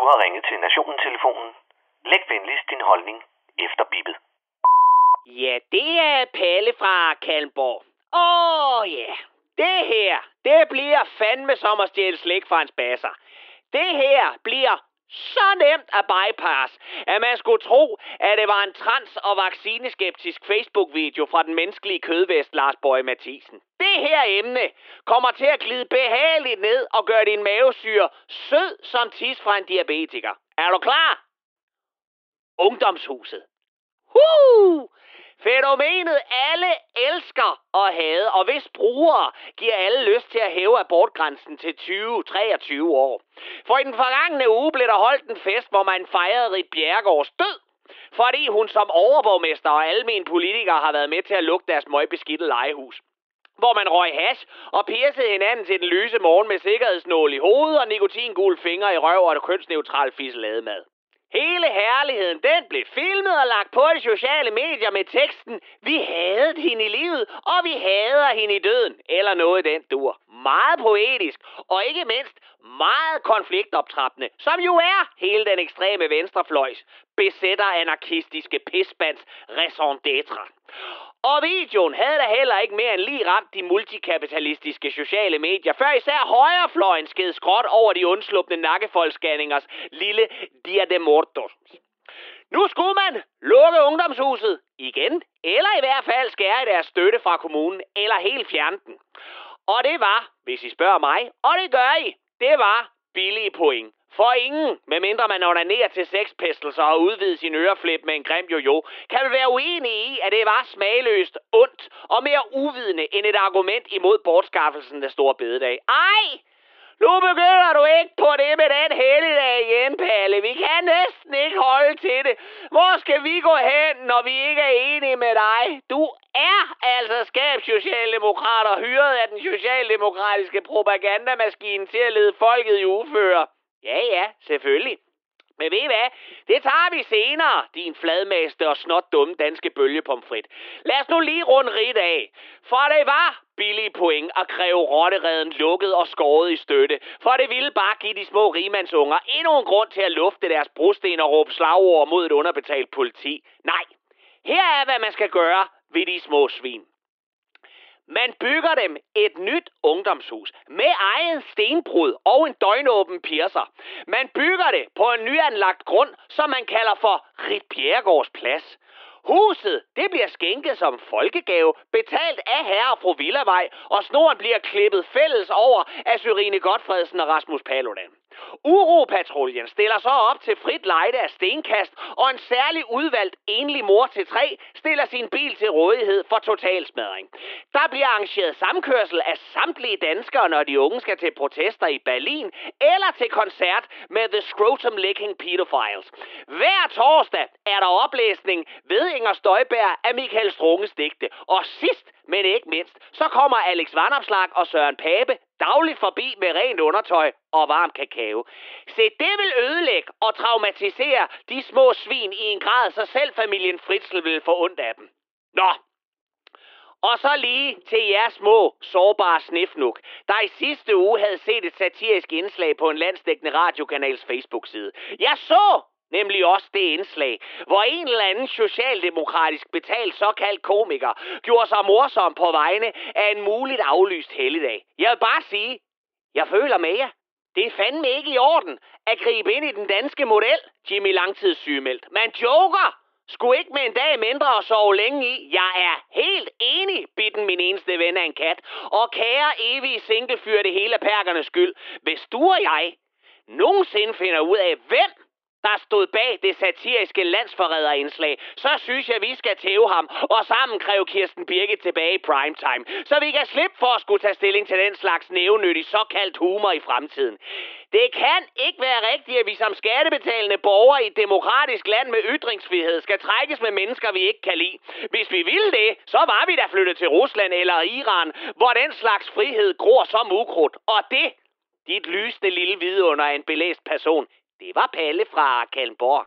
Du har ringet til Nationen-telefonen. Læg venligst din holdning efter bippet. Ja, det er Palle fra Kalmborg. Åh oh, ja, det her, det bliver fandme som at stjæle slik fra en spasser. Det her bliver så nemt at bypass, at man skulle tro, at det var en trans- og vaccineskeptisk Facebook-video fra den menneskelige kødvest Lars Bøge Mathisen. Det her emne kommer til at glide behageligt ned og gøre din mavesyre sød som tis fra en diabetiker. Er du klar? Ungdomshuset. Huh! Fænomenet alle elsker og hade, og hvis brugere giver alle lyst til at hæve abortgrænsen til 20-23 år. For i den forgangne uge blev der holdt en fest, hvor man fejrede Rit Bjergårds død. Fordi hun som overborgmester og almen politiker har været med til at lukke deres møgbeskidte legehus hvor man røg hash og piercede hinanden til den lyse morgen med sikkerhedsnål i hovedet og nikotingule fingre i røv og et kønsneutral fisselademad. Hele herligheden, den blev filmet og lagt på de sociale medier med teksten Vi havde hende i livet, og vi hader hende i døden. Eller noget i den dur. Meget poetisk, og ikke mindst meget konfliktoptrappende, som jo er hele den ekstreme venstrefløjs besætter anarkistiske pisbands raison d'etre. Og videoen havde da heller ikke mere end lige ramt de multikapitalistiske sociale medier, før især højrefløjen sked skråt over de undslupne nakkefoldskanningers lille Dia de Mortos. Nu skulle man lukke ungdomshuset igen, eller i hvert fald skære i deres støtte fra kommunen, eller helt fjerne den. Og det var, hvis I spørger mig, og det gør I, det var billige point. For ingen, medmindre man onanerer til Sex og udvider sin øreflip med en grim jojo, kan være uenig i, at det var smagløst, ondt og mere uvidende end et argument imod bortskaffelsen af store Bededag. Ej! Nu begynder du ikke på det med den helligdag igen, Palle. Vi kan næsten ikke holde til det. Hvor skal vi gå hen, når vi ikke er enige med dig? Du er altså skab socialdemokrater hyret af den socialdemokratiske propagandamaskine til at lede folket i uføre. Ja, ja, selvfølgelig. Men ved I hvad? Det tager vi senere, din fladmaste og snot dumme danske bølgepomfrit. Lad os nu lige runde rigt af. For det var billige point at kræve rottereden lukket og skåret i støtte. For det ville bare give de små rigmandsunger endnu en grund til at lufte deres brosten og råbe slagord mod et underbetalt politi. Nej, her er hvad man skal gøre ved de små svin. Man bygger dem et nyt ungdomshus med eget stenbrud og en døgnåben piercer. Man bygger det på en nyanlagt grund, som man kalder for Rit Bjergårds Plads. Huset, det bliver skænket som folkegave, betalt af herre og fru Villavej, og snoren bliver klippet fælles over af Syrine Godfredsen og Rasmus Paludan. Uropatruljen stiller så op til frit lejde af stenkast, og en særlig udvalgt enlig mor til tre stiller sin bil til rådighed for totalsmadring. Der bliver arrangeret samkørsel af samtlige danskere, når de unge skal til protester i Berlin, eller til koncert med The Scrotum Licking Pedophiles. Hver torsdag er der oplæsning ved Inger Støjberg af Michael Strunges digte. Og sidst, men ikke mindst, så kommer Alex Vanopslag og Søren Pape dagligt forbi med rent undertøj og varm kakao. Se, det vil ødelægge og traumatisere de små svin i en grad, så selv familien Fritzl vil få ondt af dem. Nå, og så lige til jer små, sårbare snifnuk, der i sidste uge havde set et satirisk indslag på en landsdækkende radiokanals Facebook-side. Jeg så Nemlig også det indslag, hvor en eller anden socialdemokratisk betalt såkaldt komiker gjorde sig morsom på vegne af en muligt aflyst helligdag. Jeg vil bare sige, jeg føler med jer. Det er fandme ikke i orden at gribe ind i den danske model, Jimmy Langtidssygemeldt. Man joker! Skulle ikke med en dag mindre og sove længe i. Jeg er helt enig, bitten min eneste ven af en kat. Og kære evige singlefyr, det hele perkernes skyld. Hvis du og jeg nogensinde finder ud af, hvem der stod bag det satiriske landsforræderindslag, så synes jeg, vi skal tæve ham og sammen kræve Kirsten Birke tilbage i primetime, så vi kan slippe for at skulle tage stilling til den slags nævnyttig såkaldt humor i fremtiden. Det kan ikke være rigtigt, at vi som skattebetalende borgere i et demokratisk land med ytringsfrihed skal trækkes med mennesker, vi ikke kan lide. Hvis vi ville det, så var vi da flyttet til Rusland eller Iran, hvor den slags frihed gror som ukrudt. Og det, dit lysende lille vidunder af en belæst person, det var Palle fra Kalmborg.